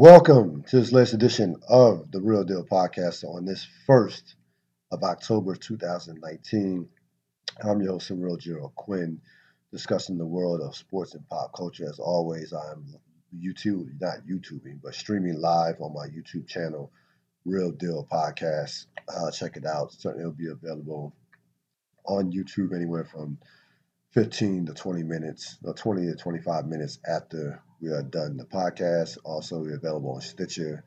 Welcome to this latest edition of the Real Deal Podcast on this first of October 2019. I'm your host, Real Gerald Quinn, discussing the world of sports and pop culture. As always, I'm YouTube, not YouTubing, but streaming live on my YouTube channel, Real Deal Podcast. Uh, check it out. Certainly, it'll be available on YouTube anywhere from 15 to 20 minutes, or 20 to 25 minutes after we are done the podcast. Also, we're available on Stitcher,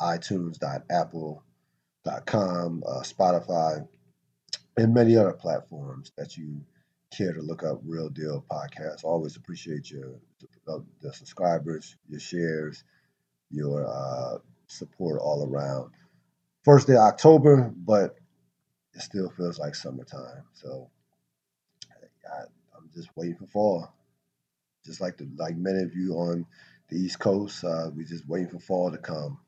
iTunes.apple.com, uh, Spotify, and many other platforms that you care to look up Real Deal Podcast. Always appreciate your the subscribers, your shares, your uh, support all around. First day of October, but it still feels like summertime. So I, I'm just waiting for fall. Just like the like many of you on the East Coast, uh, we just waiting for fall to come.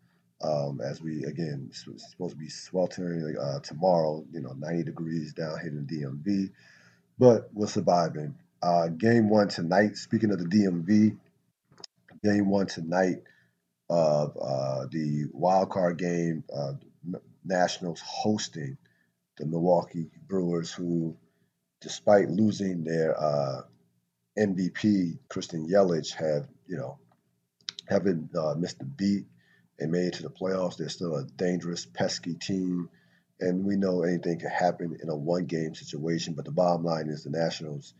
Um, as we again supposed to be sweltering uh, tomorrow, you know, 90 degrees down here in the DMV, but we're surviving. Uh, game one tonight. Speaking of the DMV, game one tonight of uh, the wild card game. Uh, Nationals hosting the Milwaukee Brewers, who, despite losing their uh, MVP Christian Yelich, have you know haven't uh, missed a beat and made it to the playoffs. They're still a dangerous, pesky team, and we know anything can happen in a one-game situation. But the bottom line is the Nationals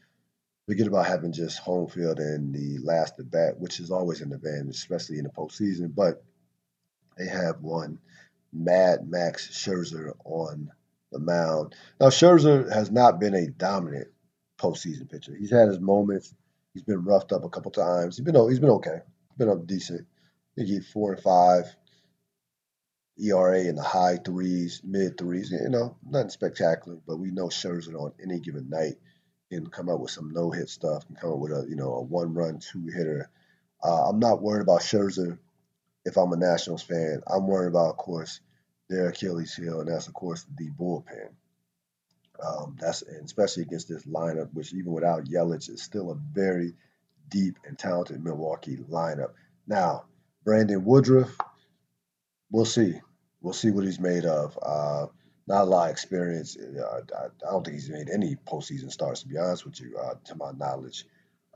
forget about having just home field and the last at bat, which is always an advantage, especially in the postseason. But they have one Mad Max Scherzer on the mound. Now Scherzer has not been a dominant postseason pitcher. He's had his moments. He's been roughed up a couple times. He's been he's been okay. He's been up decent. I think he four and five. ERA in the high threes, mid threes. You know, nothing spectacular, but we know Scherzer on any given night can come up with some no hit stuff, can come up with a you know a one run two hitter. Uh, I'm not worried about Scherzer if I'm a Nationals fan. I'm worried about, of course, their Achilles heel, and that's of course the bullpen. Um, that's especially against this lineup, which even without Yelich is still a very deep and talented Milwaukee lineup. Now, Brandon Woodruff, we'll see. We'll see what he's made of. Uh, not a lot of experience. Uh, I, I, don't think he's made any postseason starts, to be honest with you, uh, to my knowledge.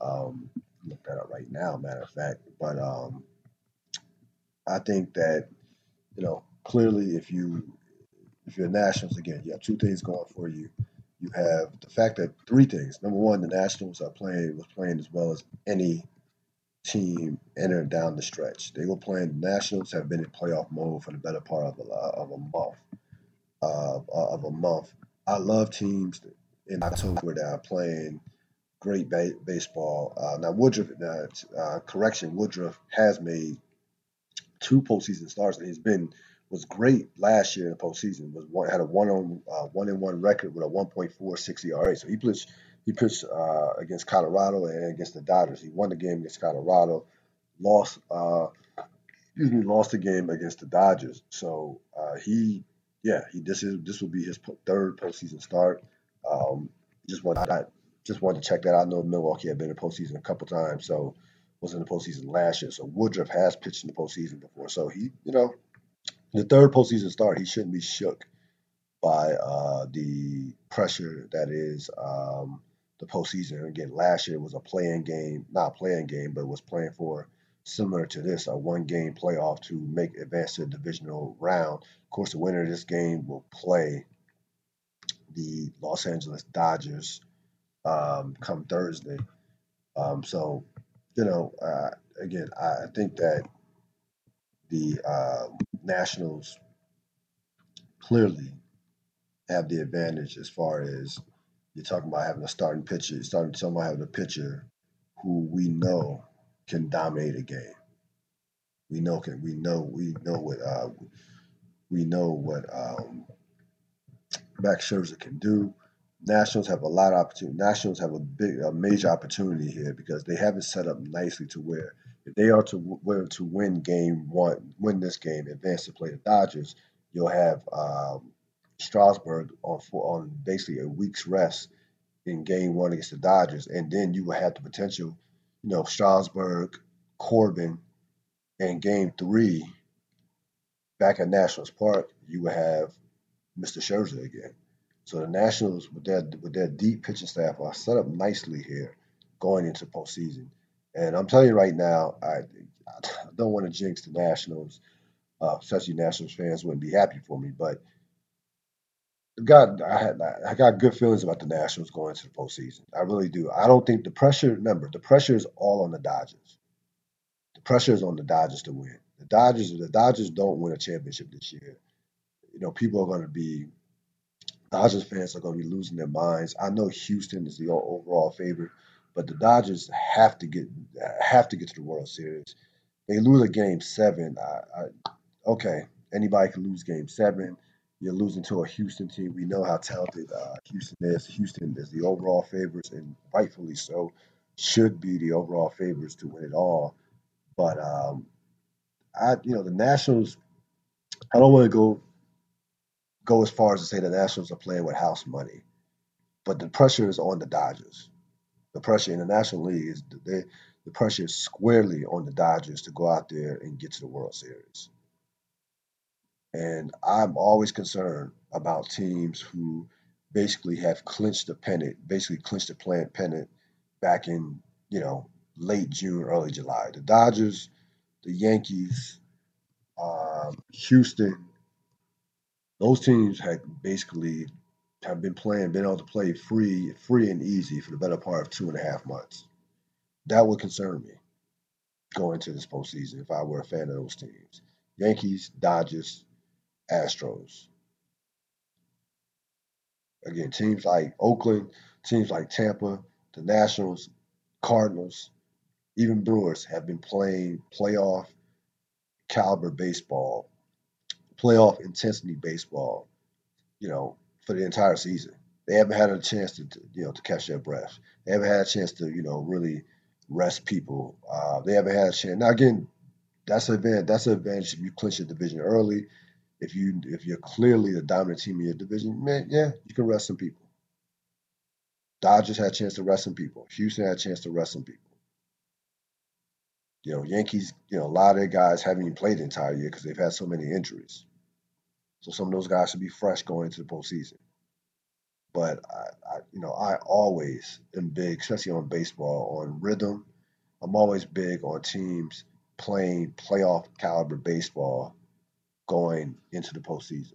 Um, look that up right now, matter of fact. But um, I think that, you know, clearly if you if you're Nationals again, you have two things going for you. You have the fact that three things. Number one, the Nationals are playing was playing as well as any team entering down the stretch. They were playing. The Nationals have been in playoff mode for the better part of a of a month. Uh, of a month. I love teams in October that are playing great ba- baseball. Uh, now Woodruff, uh, correction, Woodruff has made two postseason starts, and he's been was great last year in the postseason. Was one had a one on uh, one in one record with a 1.46 ERA. So he pitched he pitched uh, against Colorado and against the Dodgers. He won the game against Colorado, lost uh, excuse me, lost the game against the Dodgers. So uh, he yeah he this is this will be his third postseason start. Um, just want I just wanted to check that. I know Milwaukee had been in the postseason a couple times, so was in the postseason last year. So Woodruff has pitched in the postseason before. So he, you know, the third postseason start, he shouldn't be shook by uh, the pressure that is um, the postseason. Again, last year was a playing game, not playing game, but was playing for similar to this, a one game playoff to make advance to the divisional round. Of course, the winner of this game will play the Los Angeles Dodgers um, come Thursday. Um, so, you know, uh, again, I think that the uh, Nationals clearly have the advantage as far as you're talking about having a starting pitcher. You're starting talking about having a pitcher who we know can dominate a game. We know can we know we know what uh, we know what um, Max Scherzer can do. Nationals have a lot of opportunity. Nationals have a big, a major opportunity here because they have it set up nicely to where if they are to were to win game one, win this game, advance to play the Dodgers, you'll have um, Strasburg on on basically a week's rest in game one against the Dodgers, and then you will have the potential, you know, Strasburg, Corbin, and game three, back at Nationals Park, you would have Mr. Scherzer again. So the Nationals, with their with their deep pitching staff, are set up nicely here going into postseason. And I'm telling you right now, I, I don't want to jinx the Nationals. Uh, especially Nationals fans wouldn't be happy for me, but got I had I got good feelings about the Nationals going into the postseason. I really do. I don't think the pressure. Remember, the pressure is all on the Dodgers. The pressure is on the Dodgers to win. The Dodgers, the Dodgers don't win a championship this year. You know, people are going to be Dodgers fans are going to be losing their minds. I know Houston is the overall favorite, but the Dodgers have to get have to get to the World Series. They lose a game seven. I, I, okay, anybody can lose game seven. You're losing to a Houston team. We know how talented uh, Houston is. Houston is the overall favorites, and rightfully so, should be the overall favorites to win it all. But um, I, you know, the Nationals. I don't want to go go as far as to say the Nationals are playing with house money, but the pressure is on the Dodgers. The pressure in the National League is they, the pressure is squarely on the Dodgers to go out there and get to the World Series. And I'm always concerned about teams who basically have clinched the pennant, basically clinched the plant pennant back in, you know, late June, early July. The Dodgers, the Yankees, um, Houston, those teams had basically have been playing, been able to play free, free and easy for the better part of two and a half months. That would concern me going into this postseason if I were a fan of those teams. Yankees, Dodgers, Astros. Again, teams like Oakland, teams like Tampa, the Nationals, Cardinals, even Brewers have been playing playoff caliber baseball, playoff intensity baseball, you know, for the entire season. They haven't had a chance to, you know, to catch their breath. They haven't had a chance to, you know, really rest people. Uh, they haven't had a chance. Now, again, that's an advantage. That's an advantage if you clinch the division early if you if you're clearly the dominant team in your division, man, yeah, you can rest some people. Dodgers had a chance to rest some people. Houston had a chance to rest some people. You know, Yankees, you know, a lot of their guys haven't even played the entire year because they've had so many injuries. So some of those guys should be fresh going into the postseason. But I, I you know, I always am big, especially on baseball, on rhythm. I'm always big on teams playing playoff caliber baseball going into the postseason.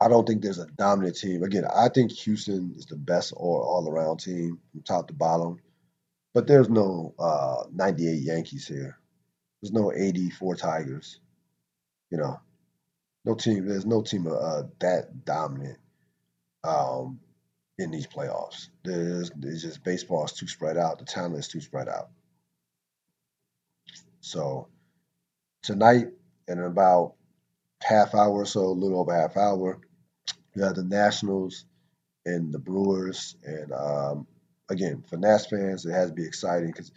I don't think there's a dominant team. Again, I think Houston is the best all, all around team from top to bottom. But there's no uh, 98 Yankees here. There's no 84 Tigers. You know, no team. There's no team uh, that dominant um, in these playoffs. There's, it's just baseball is too spread out. The talent is too spread out. So tonight in about half hour or so, a little over half hour. You have the Nationals and the Brewers, and um, again for Nats fans, it has to be exciting because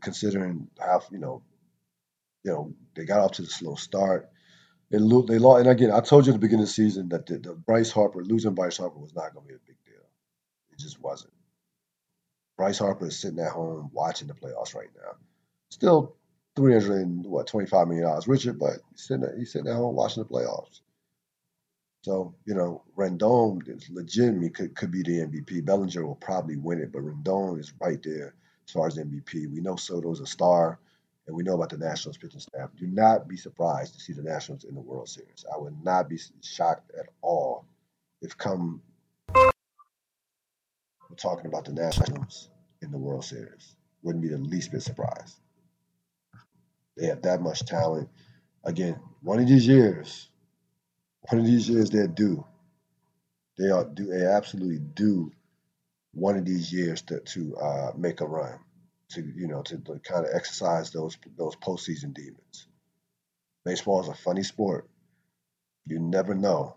considering how you know, you know they got off to the slow start. They lo- they lost, and again, I told you at the beginning of the season that the, the Bryce Harper losing Bryce Harper was not going to be a big deal. It just wasn't. Bryce Harper is sitting at home watching the playoffs right now. Still three hundred and what twenty five million dollars richer, but he's sitting at, he's sitting at home watching the playoffs. So you know, Rendon is legitimately could could be the MVP. Bellinger will probably win it, but Rendon is right there as far as MVP. We know Soto's a star, and we know about the Nationals pitching staff. Do not be surprised to see the Nationals in the World Series. I would not be shocked at all if come we're talking about the Nationals in the World Series. Wouldn't be the least bit surprised. They have that much talent. Again, one of these years, one of these years they're due. They are due they absolutely due one of these years to to uh, make a run, to you know to, to kind of exercise those those postseason demons. Baseball is a funny sport. You never know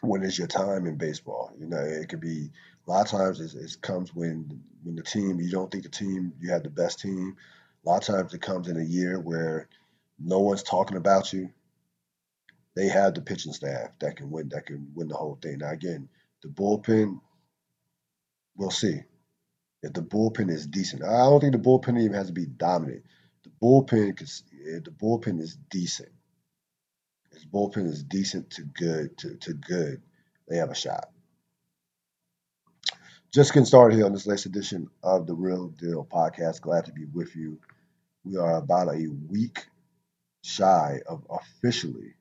when is your time in baseball. You know, it could be a lot of times it, it comes when when the team you don't think the team you have the best team a lot of times it comes in a year where no one's talking about you. They have the pitching staff that can win that can win the whole thing. Now again, the bullpen, we'll see. If the bullpen is decent, I don't think the bullpen even has to be dominant. The bullpen, if eh, the bullpen is decent, if the bullpen is decent to good to, to good, they have a shot. Just getting started here on this latest edition of the Real Deal Podcast. Glad to be with you. We are about a week shy of officially,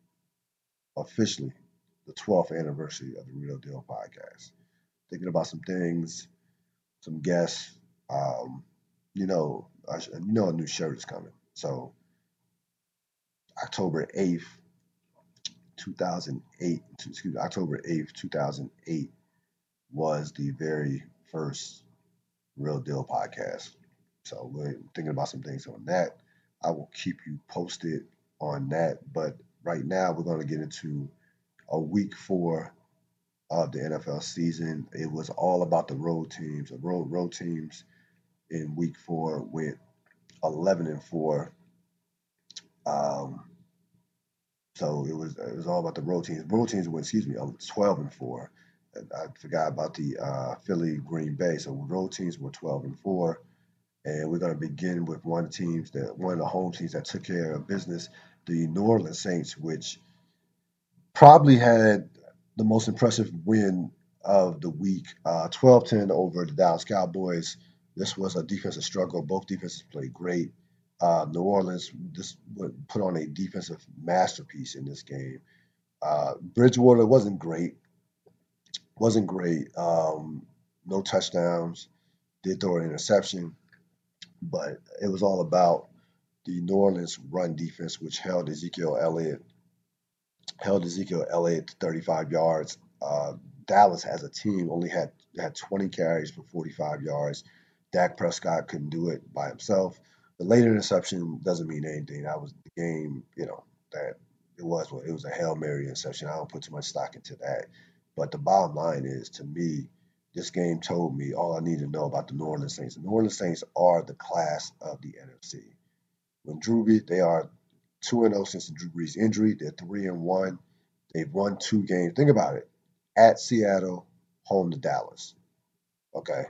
officially the 12th anniversary of the Real Deal Podcast. Thinking about some things, some guests. Um, you know, you know, a new shirt is coming. So October 8th, 2008, excuse me, October 8th, 2008 was the very first Real Deal podcast. So we're thinking about some things on that. I will keep you posted on that. But right now, we're going to get into a week four of the NFL season. It was all about the road teams. The road road teams in week four went 11 and four. Um, so it was it was all about the road teams. Road teams went, excuse me, 12 and four. I forgot about the uh, Philly Green Bay. So road teams were 12 and four, and we're going to begin with one teams that one of the home teams that took care of business, the New Orleans Saints, which probably had the most impressive win of the week, uh, 12-10 over the Dallas Cowboys. This was a defensive struggle. Both defenses played great. Uh, New Orleans just put on a defensive masterpiece in this game. Uh, Bridgewater wasn't great wasn't great. Um, no touchdowns. Did throw an interception, but it was all about the New Orleans run defense, which held Ezekiel Elliott held Ezekiel Elliott to 35 yards. Uh, Dallas, as a team, only had had 20 carries for 45 yards. Dak Prescott couldn't do it by himself. The late interception doesn't mean anything. That was the game, you know, that it was. It was a hail mary interception. I don't put too much stock into that. But the bottom line is, to me, this game told me all I need to know about the New Orleans Saints. The New Orleans Saints are the class of the NFC. When Drew they are 2 and 0 since the Drew Brees injury. They're 3 and 1. They've won two games. Think about it at Seattle, home to Dallas. Okay.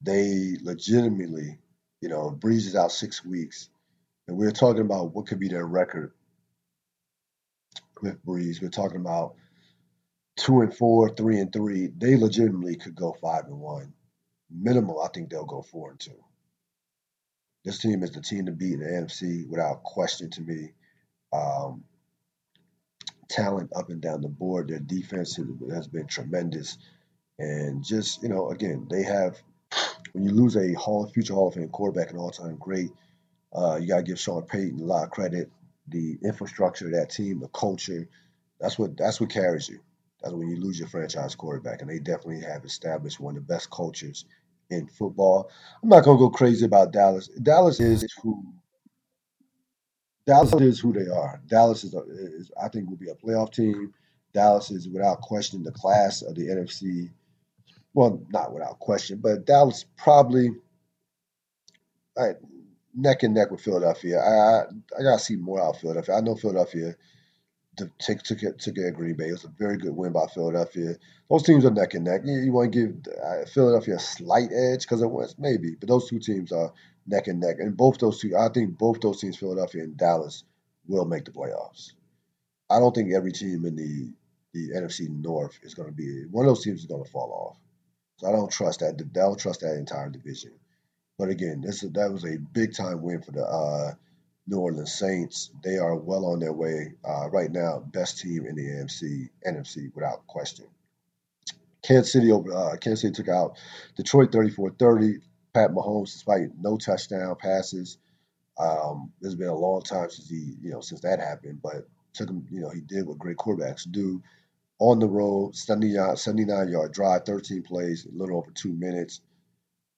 They legitimately, you know, Brees is out six weeks. And we're talking about what could be their record with Brees. We're talking about two and four, three and three, they legitimately could go five and one. Minimal, I think they'll go four and two. This team is the team to beat in the NFC without question to me. Um, talent up and down the board. Their defense has been tremendous. And just, you know, again, they have, when you lose a Hall, future Hall of Fame quarterback, an all time great, uh, you got to give Sean Payton a lot of credit. The infrastructure of that team, the culture, that's what that's what carries you. That's when you lose your franchise quarterback. And they definitely have established one of the best cultures in football. I'm not going to go crazy about Dallas. Dallas is who Dallas is who they are. Dallas is, a, is I think, will be a playoff team. Dallas is without question the class of the NFC. Well, not without question, but Dallas probably neck and neck with Philadelphia. I I, I gotta see more out of Philadelphia. I know Philadelphia to take took it took it Green Bay. It was a very good win by Philadelphia. Those teams are neck and neck. You, you want to give uh, Philadelphia a slight edge because it was maybe, but those two teams are neck and neck. And both those two, I think both those teams, Philadelphia and Dallas, will make the playoffs. I don't think every team in the the NFC North is going to be one of those teams is going to fall off. So I don't trust that. I don't trust that entire division. But again, this that was a big time win for the uh, New Orleans Saints. They are well on their way uh, right now. Best team in the AFC, NFC without question. Kansas City uh, Kansas City took out Detroit 34-30. Pat Mahomes, despite no touchdown passes, um, it's been a long time since he, you know, since that happened. But took him, you know, he did what great quarterbacks do. On the road, 79, 79 yard drive, 13 plays, a little over two minutes.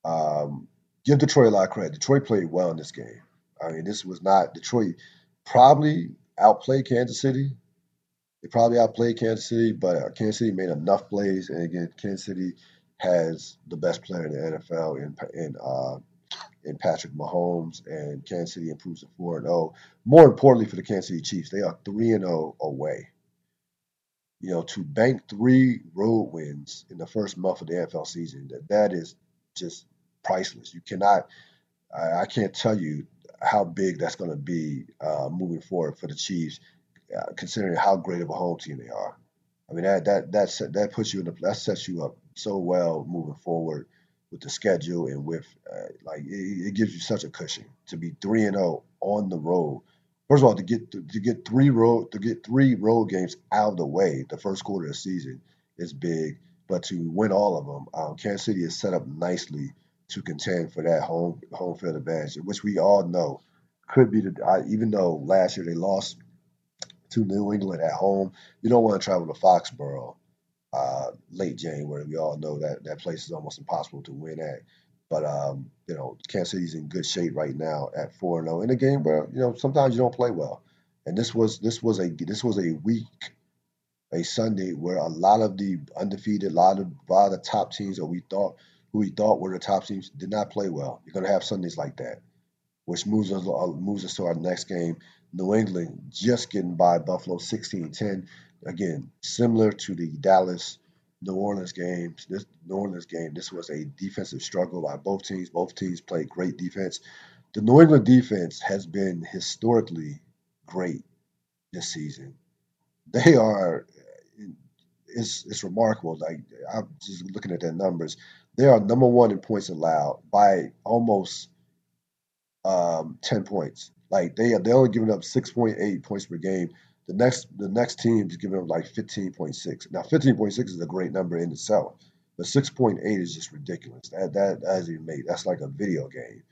Um, give Detroit a lot of credit. Detroit played well in this game. I mean, this was not Detroit. Probably outplayed Kansas City. They probably outplayed Kansas City, but uh, Kansas City made enough plays. And again, Kansas City has the best player in the NFL in in uh, in Patrick Mahomes, and Kansas City improves to four and zero. Oh. More importantly for the Kansas City Chiefs, they are three and zero oh away. You know, to bank three road wins in the first month of the NFL season, that that is just priceless. You cannot. I, I can't tell you how big that's going to be uh, moving forward for the Chiefs, uh, considering how great of a home team they are. I mean that that that that puts you in the that sets you up so well moving forward with the schedule and with uh, like it, it, gives you such a cushion to be three and zero oh on the road. First of all, to get to, to get three road to get three road games out of the way the first quarter of the season is big, but to win all of them, um, Kansas City is set up nicely to contend for that home home field advantage, which we all know could be the. Uh, even though last year they lost to New England at home, you don't want to travel to Foxborough uh, late January. We all know that that place is almost impossible to win at. But um, you know, Kansas City's in good shape right now at four and zero oh in a game where you know sometimes you don't play well. And this was this was a this was a week, a Sunday where a lot of the undefeated, a lot of, a lot of the top teams that we thought who he thought were the top teams did not play well. You're going to have Sundays like that, which moves us uh, moves us to our next game. New England just getting by Buffalo 16-10. Again, similar to the Dallas New Orleans games. This New Orleans game, this was a defensive struggle by both teams. Both teams played great defense. The New England defense has been historically great this season. They are it's it's remarkable. Like I'm just looking at their numbers. They are number one in points allowed by almost um, ten points. Like they they only giving up six point eight points per game. The next the next team is giving up like fifteen point six. Now fifteen point six is a great number in itself, but six point eight is just ridiculous. That that as you made that's like a video game.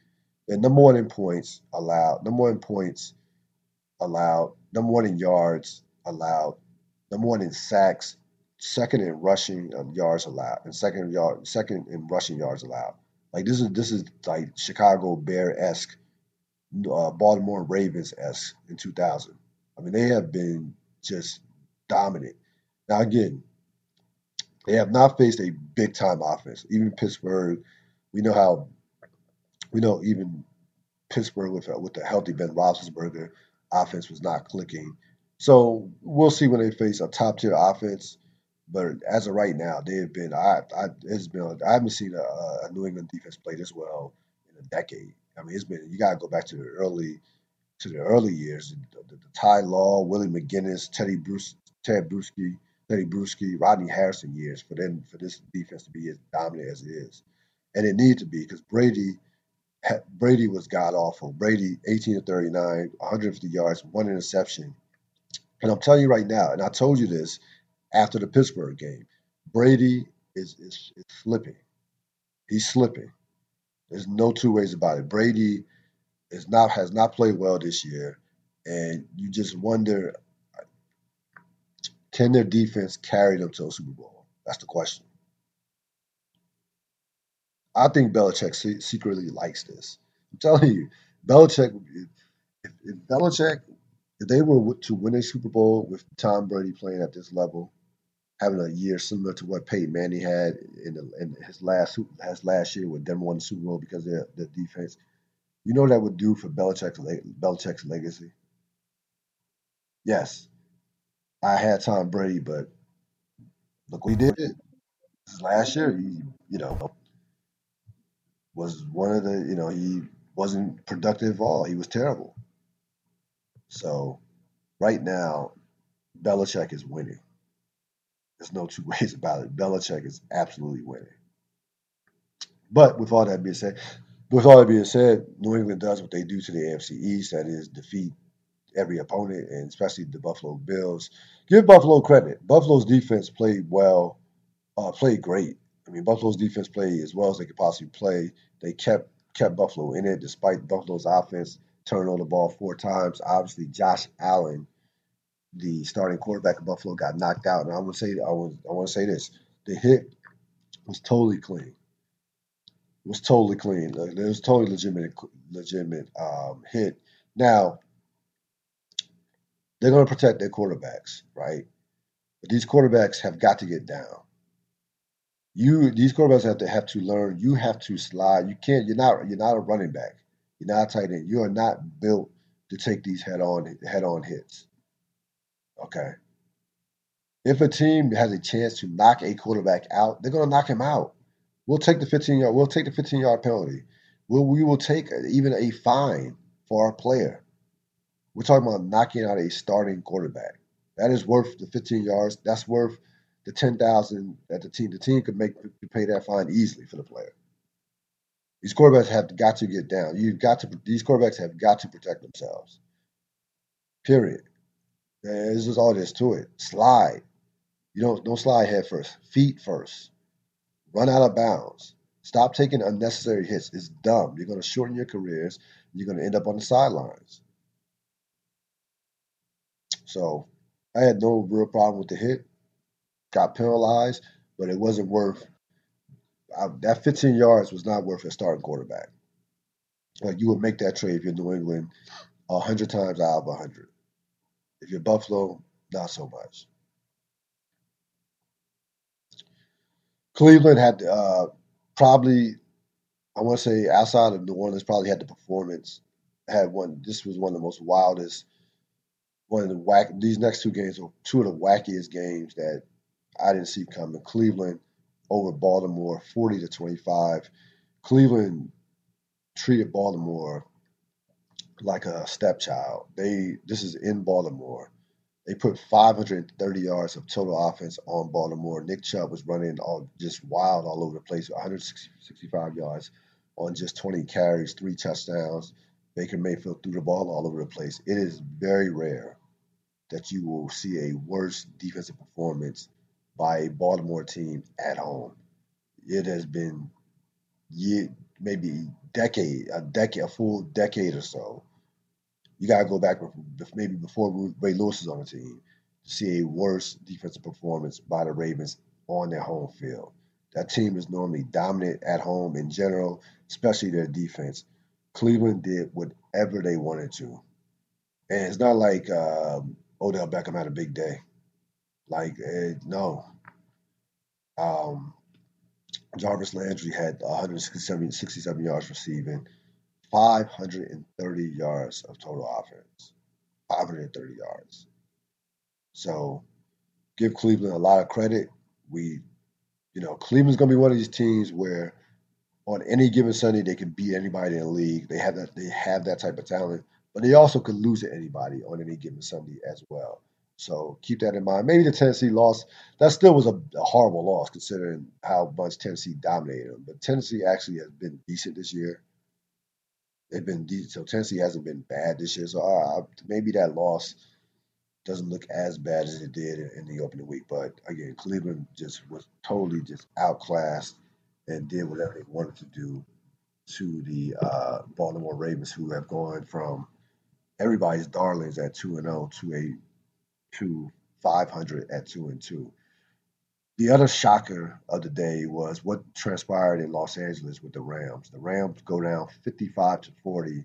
And number one in points allowed. Number one in points allowed. Number one in yards allowed. Number one in sacks second in rushing um, yards allowed, and second yard, second in rushing yards allowed. Like this is this is like Chicago Bear esque, uh, Baltimore Ravens esque in 2000. I mean, they have been just dominant. Now again, they have not faced a big time offense. Even Pittsburgh, we know how, we know even Pittsburgh with with the healthy Ben Roethlisberger offense was not clicking. So we'll see when they face a top tier offense but as of right now, they have been. I, I it's been. I haven't seen a, a New England defense play this well in a decade. I mean, it's been. You gotta go back to the early, to the early years. The, the, the Ty Law, Willie McGinest, Teddy Bruce, Ted Bruschi, Teddy Bruschi, Rodney Harrison years for them for this defense to be as dominant as it is, and it needed to be because Brady. Brady was god awful. Brady, 18 to 39, 150 yards, one interception. And I'm telling you right now, and I told you this after the Pittsburgh game. Brady is, is, is slipping. He's slipping. There's no two ways about it. Brady is not has not played well this year, and you just wonder can their defense carry them to a Super Bowl? That's the question. I think Belichick secretly likes this. I'm telling you, Belichick. If, if Belichick, if they were to win a Super Bowl with Tom Brady playing at this level, having a year similar to what Peyton Manning had in, the, in his last his last year with Denver won the Super Bowl because of the defense. You know what that would do for Belichick's Belichick's legacy. Yes, I had Tom Brady, but look what he did. Last year, he you know was one of the you know he wasn't productive at all. He was terrible. So right now, Belichick is winning. There's no two ways about it. Belichick is absolutely winning. But with all that being said, with all that being said, New England does what they do to the AFC East, that is defeat every opponent, and especially the Buffalo Bills. Give Buffalo credit. Buffalo's defense played well, uh, played great. I mean, Buffalo's defense played as well as they could possibly play. They kept kept Buffalo in it despite Buffalo's offense turning on the ball four times. Obviously, Josh Allen the starting quarterback of Buffalo got knocked out. And I want to say I was I want to say this: the hit was totally clean. It was totally clean. It was totally legitimate legitimate um, hit. Now they're to protect their quarterbacks, right? But these quarterbacks have got to get down. You these quarterbacks have to have to learn. You have to slide. You can't. You're not. You're not a running back. You're not a tight end. You are not built to take these head on head on hits. Okay. If a team has a chance to knock a quarterback out, they're going to knock him out. We'll take the 15 yard. We'll take the 15 yard penalty. We'll, we will take even a fine for our player. We're talking about knocking out a starting quarterback. That is worth the 15 yards. That's worth the 10,000 that the team the team could make to pay that fine easily for the player. These quarterbacks have got to get down. You've got to. These quarterbacks have got to protect themselves. Period. This is all there is to it. Slide. You don't don't slide head first. Feet first. Run out of bounds. Stop taking unnecessary hits. It's dumb. You're going to shorten your careers. You're going to end up on the sidelines. So I had no real problem with the hit. Got penalized, but it wasn't worth I, that 15 yards was not worth a starting quarterback. Like you would make that trade if you're New England hundred times out of hundred. If you're Buffalo, not so much. Cleveland had uh, probably, I want to say, outside of New Orleans, probably had the performance. Had one. This was one of the most wildest. One of the whack. These next two games were two of the wackiest games that I didn't see coming. Cleveland over Baltimore, forty to twenty-five. Cleveland treated Baltimore like a stepchild. They this is in Baltimore. They put 530 yards of total offense on Baltimore. Nick Chubb was running all just wild all over the place, 165 yards on just 20 carries, three touchdowns. Baker Mayfield threw the ball all over the place. It is very rare that you will see a worse defensive performance by a Baltimore team at home. It has been year, maybe decade, a decade, a full decade or so you got to go back maybe before Ray Lewis was on the team to see a worse defensive performance by the Ravens on their home field. That team is normally dominant at home in general, especially their defense. Cleveland did whatever they wanted to. And it's not like um, Odell Beckham had a big day. Like, uh, no. Um, Jarvis Landry had 167 yards receiving. 530 yards of total offense. 530 yards. So give Cleveland a lot of credit. We, you know, Cleveland's gonna be one of these teams where on any given Sunday they can beat anybody in the league. They have that they have that type of talent, but they also could lose to anybody on any given Sunday as well. So keep that in mind. Maybe the Tennessee loss, that still was a, a horrible loss considering how much Tennessee dominated them. But Tennessee actually has been decent this year they've been so Tennessee hasn't been bad this year. So uh, maybe that loss doesn't look as bad as it did in, the opening week. But again, Cleveland just was totally just outclassed and did whatever they wanted to do to the uh, Baltimore Ravens, who have gone from everybody's darlings at two and zero oh to a to five hundred at two and two. The other shocker of the day was what transpired in Los Angeles with the Rams. The Rams go down 55 to 40.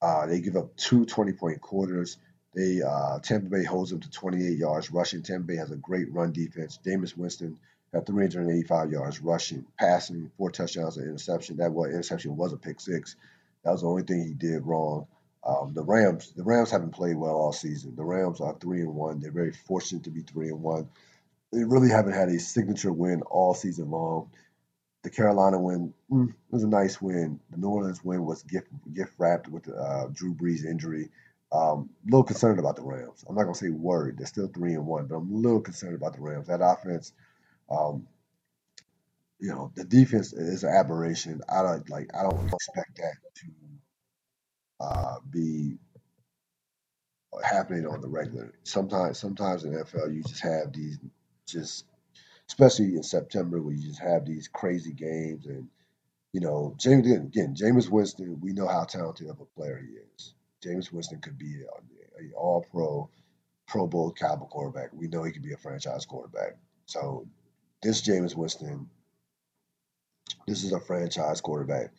Uh, they give up two 20 point quarters. They uh, Tampa Bay holds them to 28 yards rushing. Tampa Bay has a great run defense. Jameis Winston had 385 yards rushing, passing, four touchdowns, and interception. That was interception was a pick six. That was the only thing he did wrong. Um, the Rams, the Rams haven't played well all season. The Rams are three and one. They're very fortunate to be three and one they really haven't had a signature win all season long. The Carolina win mm, was a nice win. The New Orleans win was gift gift wrapped with uh, Drew Brees injury. Um, a little concerned about the Rams. I'm not gonna say worried. They're still three and one, but I'm a little concerned about the Rams. That offense, um, you know, the defense is an aberration. I don't like. I don't expect that to uh, be happening on the regular. Sometimes, sometimes in NFL, you just have these just especially in September when you just have these crazy games and you know James again James Winston we know how talented of a player he is. James Winston could be a, a All Pro, Pro Bowl caliber quarterback. We know he could be a franchise quarterback. So this James Winston, this is a franchise quarterback.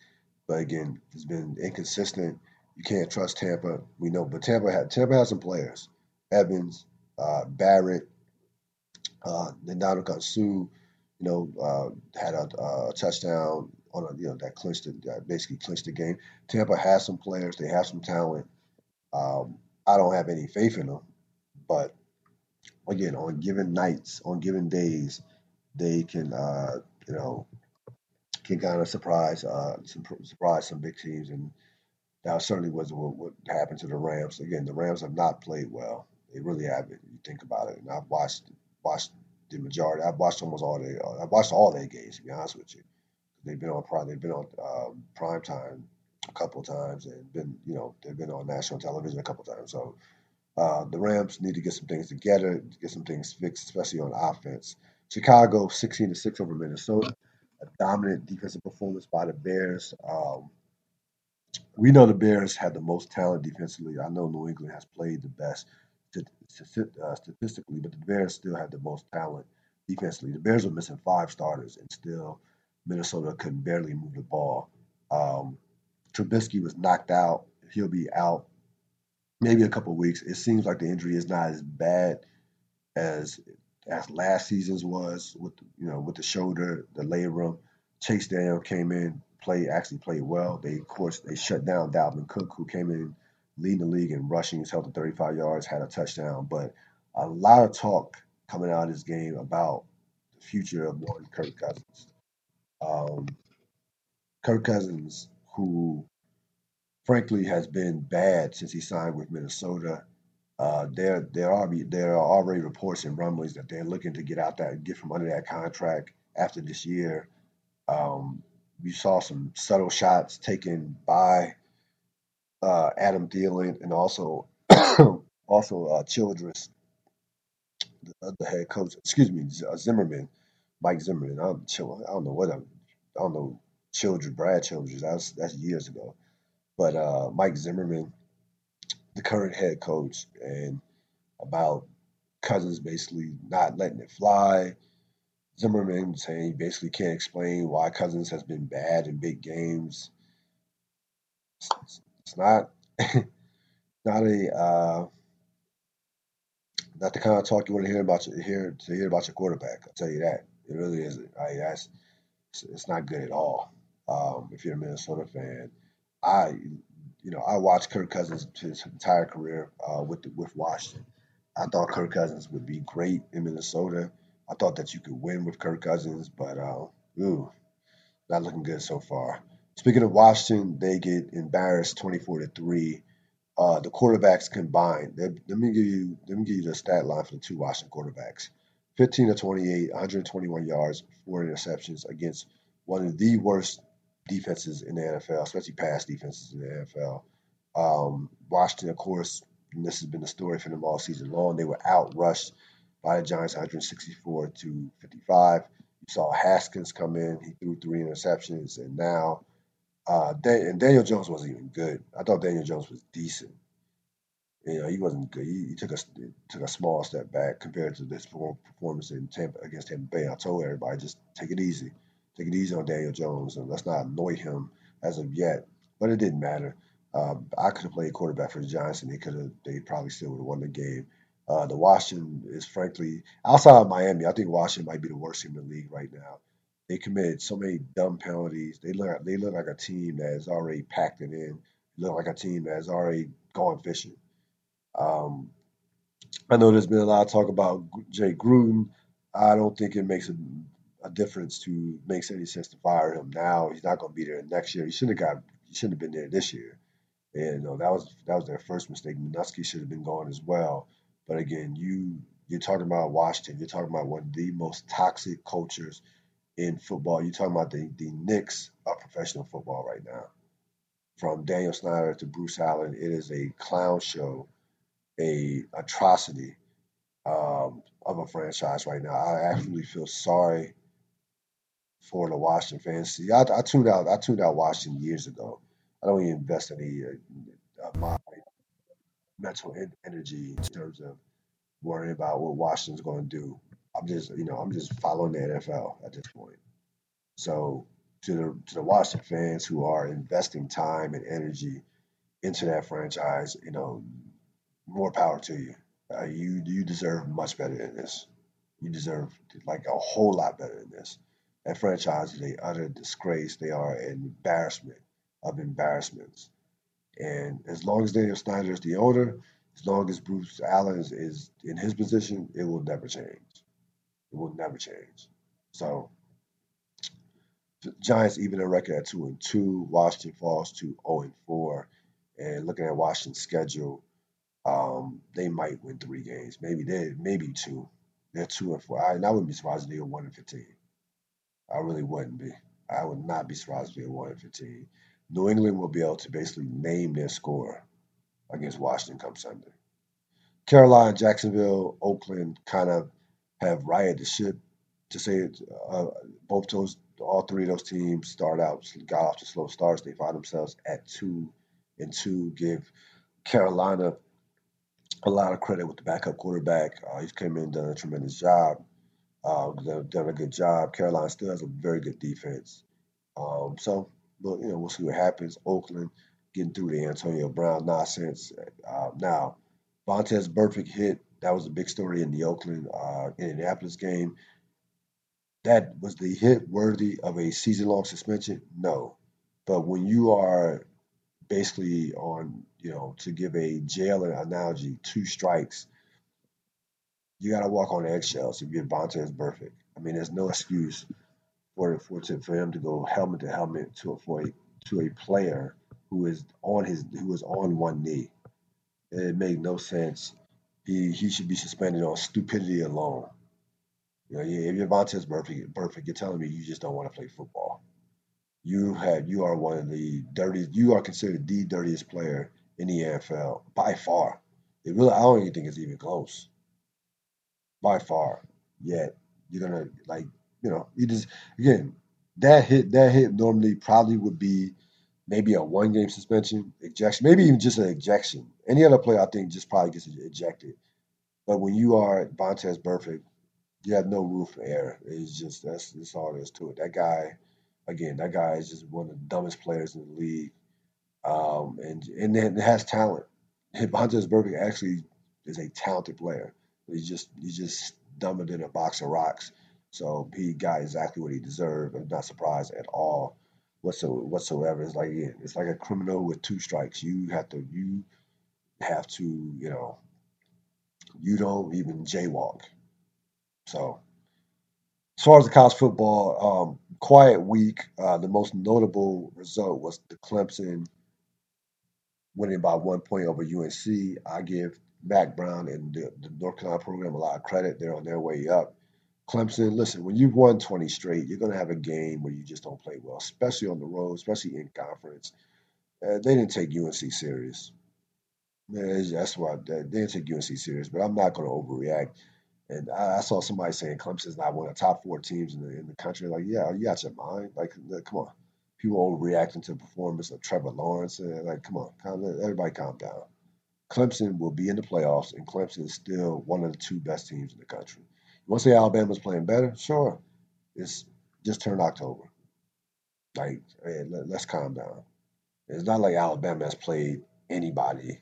But again, it's been inconsistent. You can't trust Tampa. We know, but Tampa had Tampa has some players. Evans, uh, Barrett, uh, Ndamukong Suh, you know, uh, had a, a, touchdown on a, you know, that clinched it, that basically clinched the game. Tampa has some players, they have some talent. Um, I don't have any faith in them, but again, on given nights, on given days, they can, uh, you know, can kind of surprise uh, some surprise some big teams, and that certainly wasn't what, what happened to the Rams. Again, the Rams have not played well. They really haven't. You think about it, and I've watched watched the majority. I've watched almost all the. Uh, I've watched all their games. To be honest with you, they've been on prime. They've been on um, prime time a couple times, and been you know they've been on national television a couple times. So uh, the Rams need to get some things together, get some things fixed, especially on offense. Chicago 16 to six over Minnesota. A dominant defensive performance by the Bears. Um, we know the Bears have the most talent defensively. I know New England has played the best statistically, but the Bears still had the most talent defensively. The Bears were missing five starters, and still Minnesota could barely move the ball. Um, Trubisky was knocked out. He'll be out maybe a couple weeks. It seems like the injury is not as bad as as last season's was with you know with the shoulder, the labrum. Chase Daniel came in, played actually played well. They of course they shut down Dalvin Cook, who came in leading the league in rushing. He's held to 35 yards, had a touchdown. But a lot of talk coming out of this game about the future of one Kirk Cousins. Um, Kirk Cousins, who frankly has been bad since he signed with Minnesota. Uh, there, there are there are already reports and rumblings that they're looking to get out that get from under that contract after this year. Um, we saw some subtle shots taken by uh, Adam Thielen and also also uh, Childress, the, the, head coach. Excuse me, uh, Zimmerman, Mike Zimmerman. I don't, I don't know what I'm, I don't know Childress, Brad Childress. That's that's years ago. But uh, Mike Zimmerman, the current head coach, and about Cousins basically not letting it fly. Zimmerman saying he basically can't explain why Cousins has been bad in big games. It's, not not a uh, not the kind of talk you want to hear about your, hear to hear about your quarterback. I'll tell you that it really isn't. I, that's it's not good at all. Um, if you're a Minnesota fan, I, you know, I watched Kirk Cousins his entire career uh, with the, with Washington. I thought Kirk Cousins would be great in Minnesota. I thought that you could win with Kirk Cousins, but uh, ooh, not looking good so far. Speaking of Washington, they get embarrassed, twenty-four to three. Uh, the quarterbacks combined. Let, let me give you let me give you the stat line for the two Washington quarterbacks: fifteen to twenty-eight, one hundred twenty-one yards, four interceptions against one of the worst defenses in the NFL, especially pass defenses in the NFL. Um, Washington, of course, this has been the story for them all season long. They were outrushed by the Giants, 164 to 55. You saw Haskins come in; he threw three interceptions, and now uh, Dan- and Daniel Jones wasn't even good. I thought Daniel Jones was decent. You know, he wasn't good. He, he took a took a small step back compared to this performance in Tampa against Tampa Bay. I told everybody just take it easy take it easy on Daniel Jones and let's not annoy him as of yet. But it didn't matter. Uh, I could have played quarterback for the Giants, and they could have. They probably still would have won the game. Uh, the Washington is frankly outside of Miami. I think Washington might be the worst team in the league right now. They committed so many dumb penalties. They look they look like a team that has already packed it in. They look like a team that has already gone fishing. Um, I know there's been a lot of talk about Jay Gruden. I don't think it makes a a difference to makes any sense to fire him now. He's not going to be there next year. He shouldn't have got. He shouldn't have been there this year. And you know, that was that was their first mistake. Manusky should have been gone as well. But again, you you're talking about Washington. You're talking about one of the most toxic cultures in football. You're talking about the the Knicks of professional football right now. From Daniel Snyder to Bruce Allen, it is a clown show, a atrocity um, of a franchise right now. I actually feel sorry for the Washington fans. See, I, I tuned out. I tuned out Washington years ago. I don't even invest any uh, uh my mental energy in terms of worrying about what Washington's going to do. I'm just, you know, I'm just following the NFL at this point. So to the to the Washington fans who are investing time and energy into that franchise, you know, more power to you. Uh, you you deserve much better than this. You deserve like a whole lot better than this. That franchise is a utter disgrace. They are an embarrassment of embarrassments. And as long as Daniel Snyder is the owner, as long as Bruce Allen is, is in his position, it will never change. It will never change. So Giants even a record at two and two. Washington falls to zero oh and four. And looking at Washington's schedule, um, they might win three games. Maybe they maybe two. They're two and four. I, and I wouldn't be surprised if they were one and fifteen. I really wouldn't be. I would not be surprised if they were one and fifteen. New England will be able to basically name their score against Washington come Sunday. Carolina, Jacksonville, Oakland kind of have rioted the ship. To say it, uh, both those, all three of those teams start out got off to slow starts. They find themselves at two and two. Give Carolina a lot of credit with the backup quarterback. Uh, he's come in done a tremendous job. Uh, done a good job. Carolina still has a very good defense. Um, so, but, you know, we'll see what happens. Oakland getting through the Antonio Brown nonsense. Uh, now, Vontaze Burfict hit. That was a big story in the Oakland uh, Indianapolis game. That was the hit worthy of a season long suspension? No. But when you are basically on, you know, to give a jailer analogy, two strikes, you got to walk on eggshells if you're Vontaze Burfict. I mean, there's no excuse for for for him to go helmet to helmet to a, to a player who is on his who is on one knee. It made no sense. He he should be suspended on stupidity alone. You know, if you're Vontaze perfect, Burfict, you're telling me you just don't want to play football. You have you are one of the dirtiest. You are considered the dirtiest player in the NFL by far. It really, I don't even think it's even close. By far. Yet you're gonna like, you know, you just again that hit that hit normally probably would be maybe a one game suspension, ejection, maybe even just an ejection. Any other player, I think, just probably gets ejected. But when you are Vontaze Burfict, you have no room for error. It's just that's that's all there is to it. That guy, again, that guy is just one of the dumbest players in the league, um, and and then has talent. Vontaze Burfict actually is a talented player. He's just he's just dumber than a box of rocks. So he got exactly what he deserved. I'm not surprised at all whatsoever. It's like it's like a criminal with two strikes. You have to you have to you know you don't even jaywalk. So as far as the college football, um, quiet week. Uh, the most notable result was the Clemson winning by one point over UNC. I give Mack Brown and the, the North Carolina program a lot of credit. They're on their way up. Clemson, listen, when you've won 20 straight, you're going to have a game where you just don't play well, especially on the road, especially in conference. Uh, they didn't take UNC serious. That's why they didn't take UNC serious, but I'm not going to overreact. And I, I, saw somebody saying Clemson's not one of the top four teams in the in the country. Like, yeah, you got your mind. Like, come on. People overreacting to the performance of Trevor Lawrence. Like, come on, everybody calm down. Clemson will be in the playoffs, and Clemson is still one of the two best teams in the country. Want to say Alabama's playing better? Sure. It's just turned October. Like, let, us calm down. It's not like Alabama has played anybody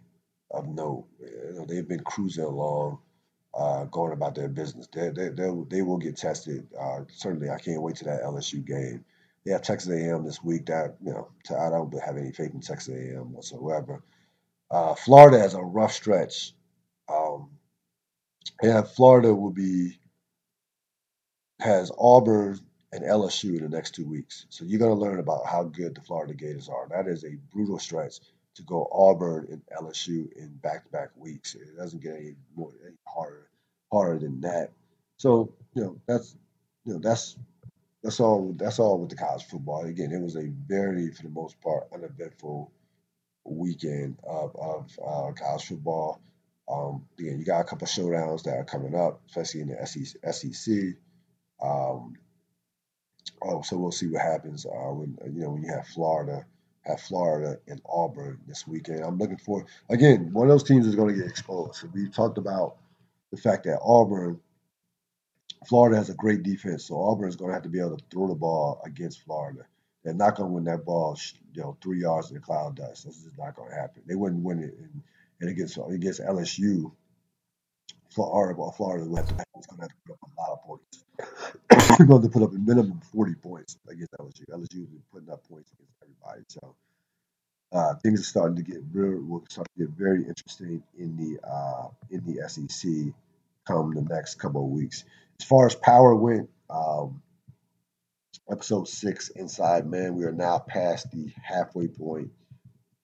of note. You know, they've been cruising along, uh, going about their business. They, they, they, will get tested. Uh, certainly, I can't wait to that LSU game. They have Texas A&M this week. That you know, I don't have any faith in Texas A&M whatsoever. Uh, Florida has a rough stretch. Um, yeah, Florida will be has Auburn and LSU in the next two weeks. So you're going to learn about how good the Florida Gators are. That is a brutal stretch to go Auburn and LSU in back-to-back weeks. It doesn't get any more any harder harder than that. So you know that's you know that's that's all that's all with the college football. Again, it was a very for the most part uneventful weekend of of uh, college football. Um, again, you got a couple showdowns that are coming up, especially in the SEC. Um, oh, so we'll see what happens uh, when you know when you have Florida, have Florida and Auburn this weekend. I'm looking for again one of those teams is going to get exposed. So we talked about the fact that Auburn, Florida has a great defense, so Auburn is going to have to be able to throw the ball against Florida. They're not going to win that ball, you know, three yards in the cloud dust. This is not going to happen. They wouldn't win it, and, and against against LSU. Florida, Florida is going to have to put up a lot of points. We're going to put up a minimum 40 points against LSU. LSU has been putting up points against everybody. So uh, things are starting to get real, will start to get very interesting in the uh, in the SEC come the next couple of weeks. As far as power went, um, episode six inside man. We are now past the halfway point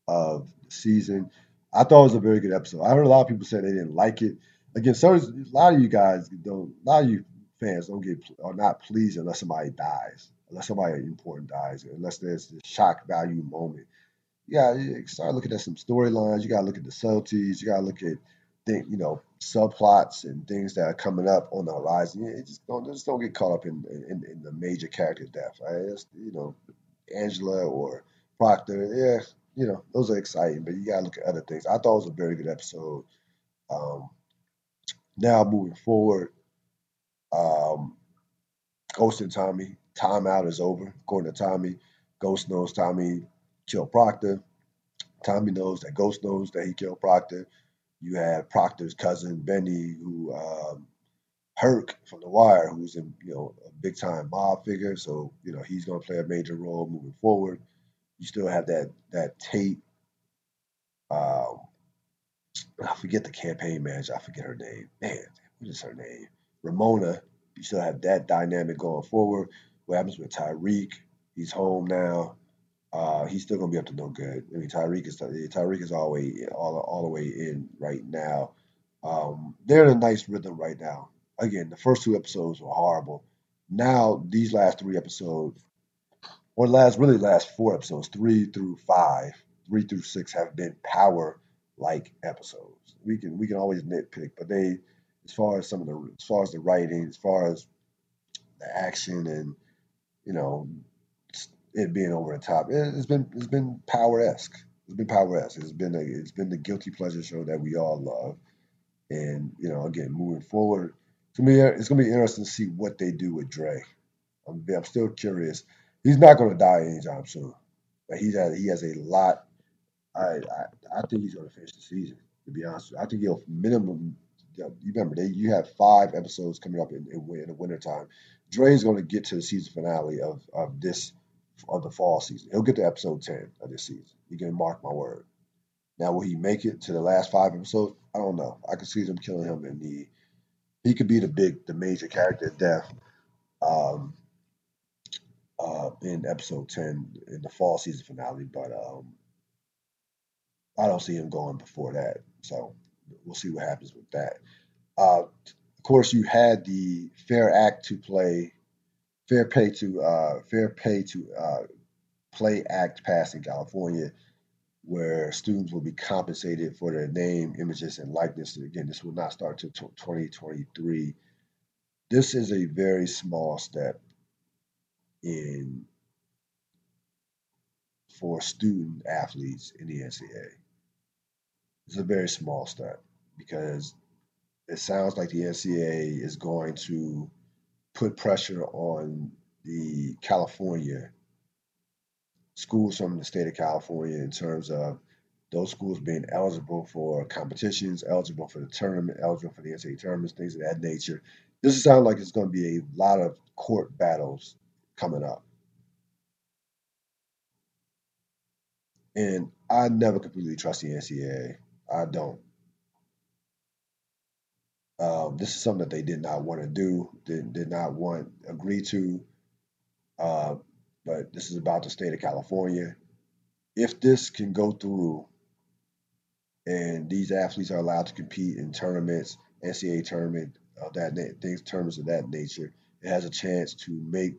of the season. I thought it was a very good episode. I heard a lot of people say they didn't like it. Again, so a lot of you guys don't. A lot of you fans don't get are not pleased unless somebody dies, unless somebody important dies, unless there's this shock value moment. Yeah, start looking at some storylines. You got to look at the subtleties. You got to look at think you know subplots and things that are coming up on the horizon. You just don't just don't get caught up in in, in the major character death. Right? It's, you know, Angela or Proctor. Yeah, you know those are exciting, but you gotta look at other things. I thought it was a very good episode. Um, now moving forward, um, Ghost and Tommy timeout is over. According to Tommy, Ghost knows Tommy killed Proctor. Tommy knows that Ghost knows that he killed Proctor. You have Proctor's cousin Benny, who um, Herc from The Wire, who's in you know a big time mob figure. So you know he's going to play a major role moving forward. You still have that that Tate. Um, I forget the campaign manager. I forget her name. Man, what is her name? Ramona. You still have that dynamic going forward. What happens with Tyreek? He's home now. Uh, he's still gonna be up to no good. I mean, Tyreek is Tariq is all the way all, all the way in right now. Um, they're in a nice rhythm right now. Again, the first two episodes were horrible. Now these last three episodes, or last really last four episodes, three through five, three through six have been power like episodes. We can we can always nitpick, but they as far as some of the as far as the writing, as far as the action and you know it being over the top. It, has been it's been power esque. It's been power esque. It's been a, it's been the guilty pleasure show that we all love. And you know, again, moving forward, to me, it's gonna be interesting to see what they do with Dre. I'm, I'm still curious. He's not gonna die anytime soon. But he has he has a lot. I I, I think he's gonna finish the season. To be honest. I think he'll minimum. You remember, they you have five episodes coming up in, in, in the wintertime. Dre's going to get to the season finale of, of this of the fall season. He'll get to episode 10 of this season. You can mark my word. Now, will he make it to the last five episodes? I don't know. I could see them killing him in the. He could be the big, the major character death um, uh, in episode 10 in the fall season finale, but um, I don't see him going before that. So we'll see what happens with that. Uh, of course, you had the Fair Act to play fair pay to uh, fair pay to uh, play act passed in California, where students will be compensated for their name, images, and likeness. Again, this will not start until 2023. This is a very small step in for student athletes in the NCAA. It's a very small step because it sounds like the NCAA is going to put pressure on the California schools from the state of California in terms of those schools being eligible for competitions, eligible for the tournament, eligible for the NCAA tournaments, things of that nature. This sounds like it's going to be a lot of court battles coming up. And I never completely trust the NCAA. I don't. Um, this is something that they did not want to do, did, did not want agree to. Uh, but this is about the state of California. If this can go through, and these athletes are allowed to compete in tournaments, NCAA tournament, of that things, tournaments of that nature, it has a chance to make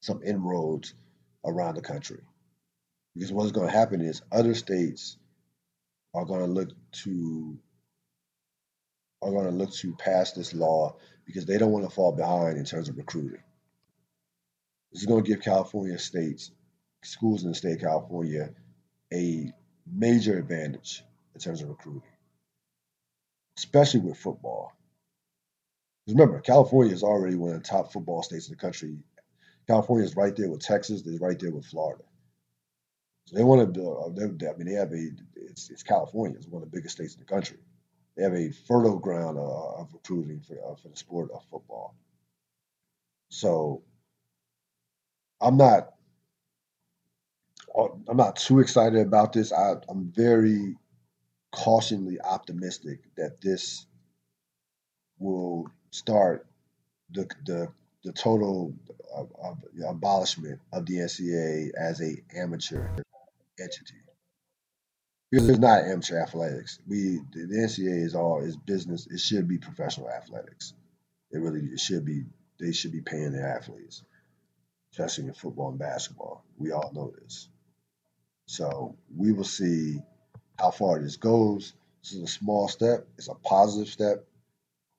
some inroads around the country. Because what's going to happen is other states are going to look to are going to look to pass this law because they don't want to fall behind in terms of recruiting. This is going to give California states, schools in the state of California, a major advantage in terms of recruiting, especially with football. Remember, California is already one of the top football states in the country. California is right there with Texas. They're right there with Florida. So they to. Uh, I mean, they have a. It's, it's California. It's one of the biggest states in the country they have a fertile ground uh, of recruiting for, uh, for the sport of football. So I'm not uh, I'm not too excited about this. I, I'm very cautiously optimistic that this will start the the the total abolishment of the NCAA as a amateur entity. Because it's not amateur athletics. We the, the NCAA is all is business. It should be professional athletics. It really it should be. They should be paying their athletes, especially in football and basketball. We all know this. So we will see how far this goes. This is a small step. It's a positive step,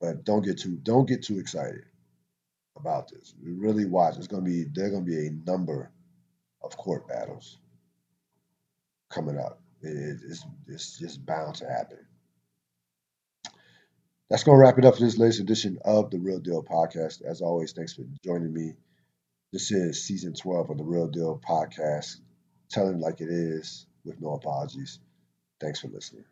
but don't get too don't get too excited about this. Really watch. It's gonna be there. Gonna be a number of court battles coming up. It, it's it's just bound to happen. That's gonna wrap it up for this latest edition of the Ril Dil Podcast. As always, thanks for joining me. This is season 12 of the Ril Dil Podcast telling like it is with no apologies. Thanks for listening.